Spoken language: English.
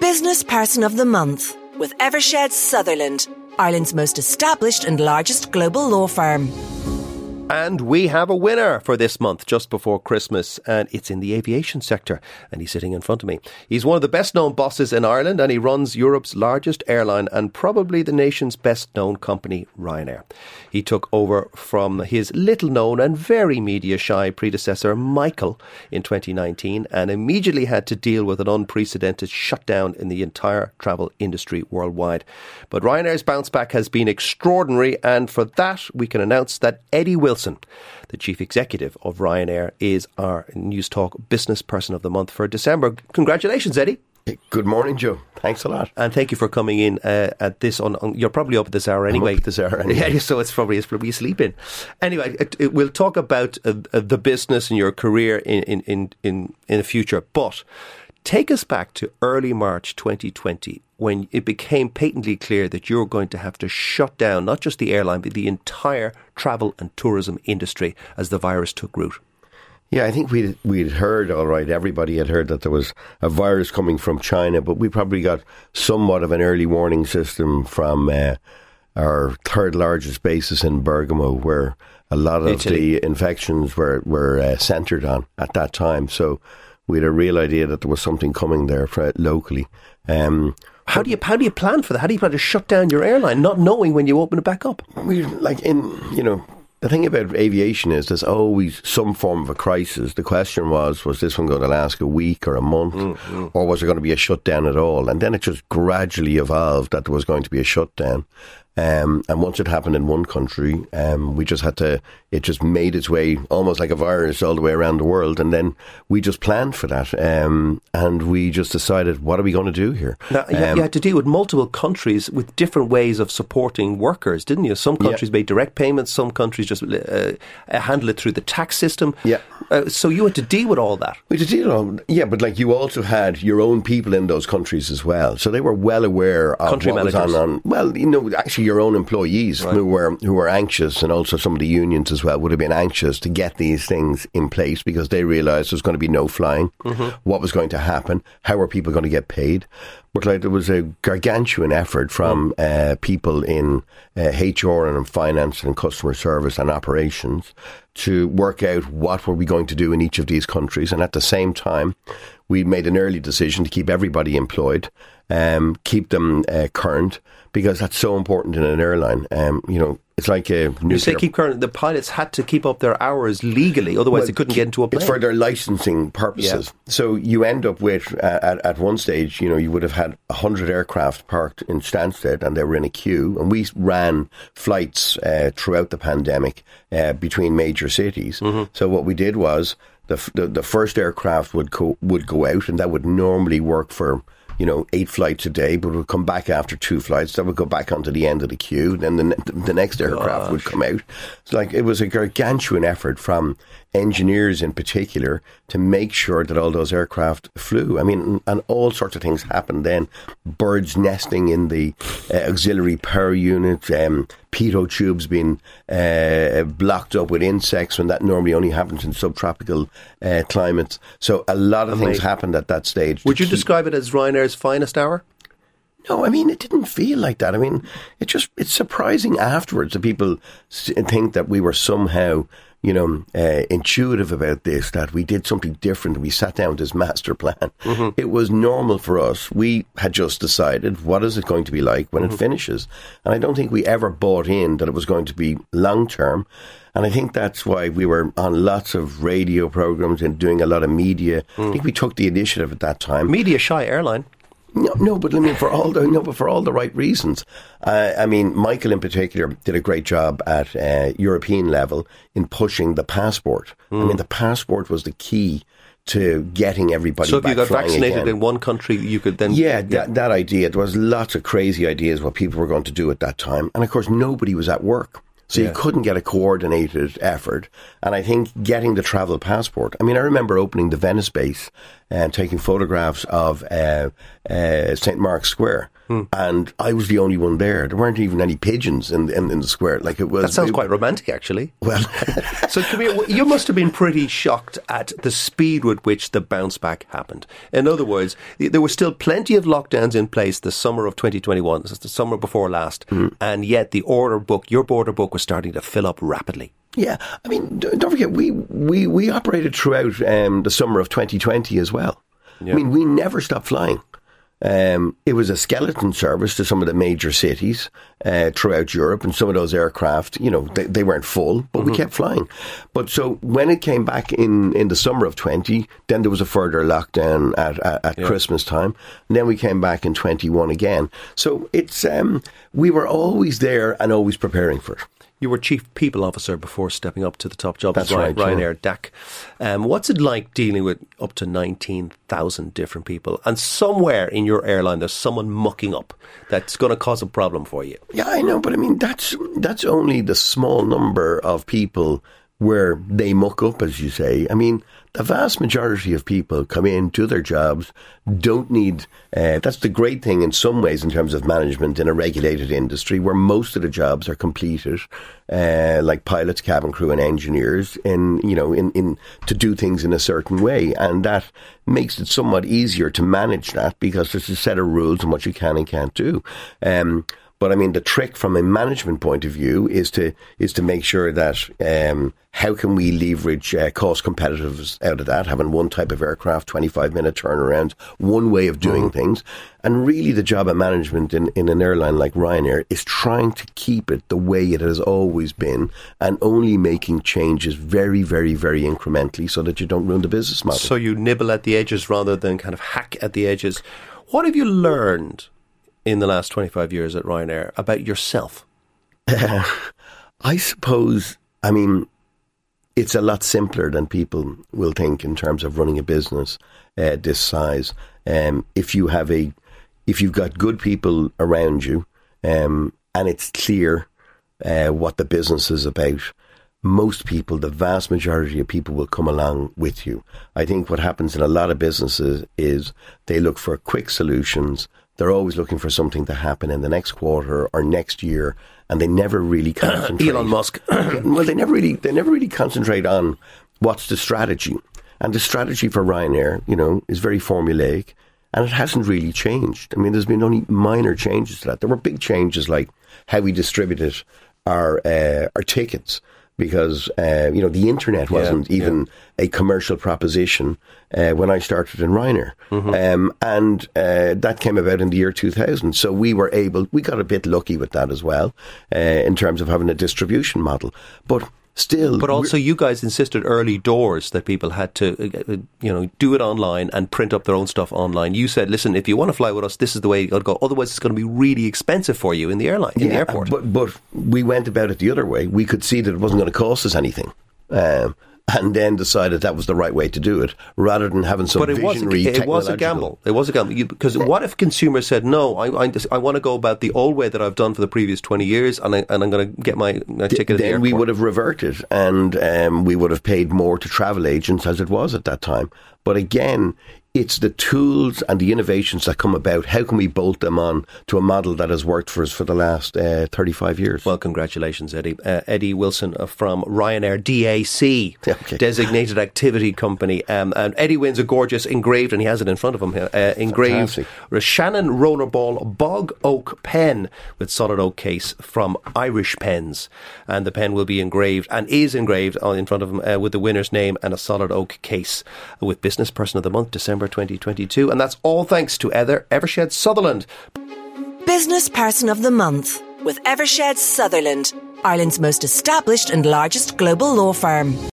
Business Person of the Month with Eversheds Sutherland, Ireland's most established and largest global law firm. And we have a winner for this month just before Christmas, and it's in the aviation sector. And he's sitting in front of me. He's one of the best known bosses in Ireland, and he runs Europe's largest airline and probably the nation's best known company, Ryanair. He took over from his little known and very media shy predecessor, Michael, in 2019, and immediately had to deal with an unprecedented shutdown in the entire travel industry worldwide. But Ryanair's bounce back has been extraordinary, and for that, we can announce that Eddie Wilson Wilson, the chief executive of Ryanair, is our News Talk Business Person of the Month for December. Congratulations, Eddie. Good morning, Joe. Thanks a lot, and thank you for coming in uh, at this. On, on, you're probably up at this hour anyway. this hour, anyway. Yeah, so it's probably it's probably sleeping. Anyway, it, it, we'll talk about uh, uh, the business and your career in in in in, in the future, but. Take us back to early March 2020 when it became patently clear that you're going to have to shut down not just the airline, but the entire travel and tourism industry as the virus took root? Yeah, I think we'd, we'd heard, all right, everybody had heard that there was a virus coming from China, but we probably got somewhat of an early warning system from uh, our third largest basis in Bergamo, where a lot of Italy. the infections were, were uh, centred on at that time. So we had a real idea that there was something coming there locally. Um, how do you how do you plan for that? How do you plan to shut down your airline, not knowing when you open it back up? We like in you know the thing about aviation is there's always some form of a crisis. The question was, was this one going to last a week or a month, mm-hmm. or was there going to be a shutdown at all? And then it just gradually evolved that there was going to be a shutdown. Um, and once it happened in one country, um, we just had to, it just made its way almost like a virus all the way around the world. And then we just planned for that. Um, and we just decided, what are we going to do here? Now, you, um, had to deal with multiple countries with different ways of supporting workers, didn't you? Some countries yeah. made direct payments, some countries just uh, handle it through the tax system. Yeah. Uh, so you had to deal with all that. We had to deal with all, yeah, but like you also had your own people in those countries as well. So they were well aware of Country what managers. was on, on. Well, you know, actually your own employees right. who were who were anxious, and also some of the unions as well would have been anxious to get these things in place because they realised there's going to be no flying. Mm-hmm. What was going to happen? How are people going to get paid? But like there was a gargantuan effort from mm. uh, people in uh, HR and in finance and customer service and operations to work out what were we going to do in each of these countries, and at the same time, we made an early decision to keep everybody employed, um, keep them uh, current, because that's so important in an airline. Um, you know, it's like a nuclear. You say keep current. The pilots had to keep up their hours legally, otherwise well, they couldn't get into a plane. It's for their licensing purposes. Yeah. So you end up with uh, at, at one stage, you know, you would have had hundred aircraft parked in Stansted, and they were in a queue, and we ran flights uh, throughout the pandemic uh, between major cities. Mm-hmm. So what we did was. The, the, the first aircraft would go, would go out, and that would normally work for you know, eight flights a day, but would come back after two flights. That would go back onto the end of the queue. Then the, the next aircraft Gosh. would come out. It's like it was a gargantuan effort from engineers in particular to make sure that all those aircraft flew. I mean, and all sorts of things happened then. Birds nesting in the uh, auxiliary power unit, um, pitot tubes being uh, blocked up with insects when that normally only happens in subtropical uh, climates. So a lot of Amazing. things happened at that stage. Would you describe it as Ryanair's finest hour? No, I mean, it didn't feel like that. I mean, it just, it's surprising afterwards that people think that we were somehow you know, uh, intuitive about this, that we did something different. We sat down with this master plan. Mm-hmm. It was normal for us. We had just decided what is it going to be like when mm-hmm. it finishes. And I don't think we ever bought in that it was going to be long term. And I think that's why we were on lots of radio programs and doing a lot of media. Mm. I think we took the initiative at that time. Media shy airline. No, no, but I mean for all the no, but for all the right reasons. Uh, I mean, Michael in particular did a great job at uh, European level in pushing the passport. Mm. I mean, hmm. the passport was the key to getting everybody. So if you got vaccinated again. in one country, you could then yeah, yeah. That, that idea. There was lots of crazy ideas what people were going to do at that time, and of course nobody was at work. So yeah. you couldn't get a coordinated effort. And I think getting the travel passport. I mean, I remember opening the Venice base and taking photographs of uh, uh, St. Mark's Square. Hmm. And I was the only one there. There weren't even any pigeons in, in, in the square. Like it was. That sounds it, quite romantic, actually. Well, so here, you must have been pretty shocked at the speed with which the bounce back happened. In other words, there were still plenty of lockdowns in place the summer of 2021, this is the summer before last, mm. and yet the order book, your order book, was starting to fill up rapidly. Yeah, I mean, don't forget we we we operated throughout um, the summer of 2020 as well. Yeah. I mean, we never stopped flying. Um, it was a skeleton service to some of the major cities uh, throughout Europe, and some of those aircraft, you know, they, they weren't full, but mm-hmm. we kept flying. But so when it came back in, in the summer of 20, then there was a further lockdown at, at, at yeah. Christmas time. And then we came back in 21 again. So it's um, we were always there and always preparing for it. You were chief people officer before stepping up to the top job That's Ryan, right, Ryanair DAC. Um, what's it like dealing with up to 19,000 different people? And somewhere in your airline, there's someone mucking up that's going to cause a problem for you. Yeah, I know, but I mean, that's, that's only the small number of people where they muck up, as you say. I mean, the vast majority of people come in, do their jobs, don't need. Uh, that's the great thing in some ways in terms of management in a regulated industry where most of the jobs are completed, uh, like pilots, cabin crew, and engineers, in you know, in, in to do things in a certain way, and that makes it somewhat easier to manage that because there's a set of rules on what you can and can't do. Um, but I mean, the trick from a management point of view is to is to make sure that um, how can we leverage uh, cost competitiveness out of that, having one type of aircraft, twenty five minute turnaround, one way of doing mm. things, and really the job of management in, in an airline like Ryanair is trying to keep it the way it has always been, and only making changes very, very, very incrementally, so that you don't ruin the business model. So you nibble at the edges rather than kind of hack at the edges. What have you learned in the last 25 years at Ryanair about yourself? I suppose, I mean, it's a lot simpler than people will think in terms of running a business uh, this size. Um, if you have a, if you've got good people around you, um, and it's clear uh, what the business is about, most people, the vast majority of people will come along with you. I think what happens in a lot of businesses is they look for quick solutions they're always looking for something to happen in the next quarter or next year, and they never really concentrate. Elon Musk. well, they never really they never really concentrate on what's the strategy. And the strategy for Ryanair, you know, is very formulaic, and it hasn't really changed. I mean, there's been only minor changes to that. There were big changes like how we distributed our uh, our tickets because uh, you know the internet wasn't yeah, even yeah. a commercial proposition uh, when I started in Ryanair, mm-hmm. um, and uh, that came about in the year 2000. So we were able, we got a bit lucky with that as well, uh, in terms of having a distribution model, but still. But also, you guys insisted early doors that people had to, uh, uh, you know, do it online and print up their own stuff online. You said, listen, if you want to fly with us, this is the way you got to go. Otherwise, it's going to be really expensive for you in the airline, in yeah, the airport. But but we went about it the other way. We could see that it wasn't going to cost us anything. Um, and then decided that was the right way to do it, rather than having some but it visionary. Was a, it was a gamble. It was a gamble you, because what if consumers said, "No, I, I, I, want to go about the old way that I've done for the previous twenty years, and, I, and I'm going to get my, my ticket." Then the we would have reverted, and um, we would have paid more to travel agents as it was at that time. But again, it's the tools and the innovations that come about. How can we bolt them on to a model that has worked for us for the last uh, 35 years? Well, congratulations, Eddie. Uh, Eddie Wilson uh, from Ryanair DAC, okay. Designated Activity Company. Um, and Eddie wins a gorgeous engraved, and he has it in front of him here, uh, engraved Fantastic. Shannon Rollerball Bog Oak pen with solid oak case from Irish Pens. And the pen will be engraved and is engraved in front of him uh, with the winner's name and a solid oak case with Business Person of the Month, December December 2022. And that's all thanks to Heather Eversheds Sutherland. Business Person of the Month with Eversheds Sutherland, Ireland's most established and largest global law firm.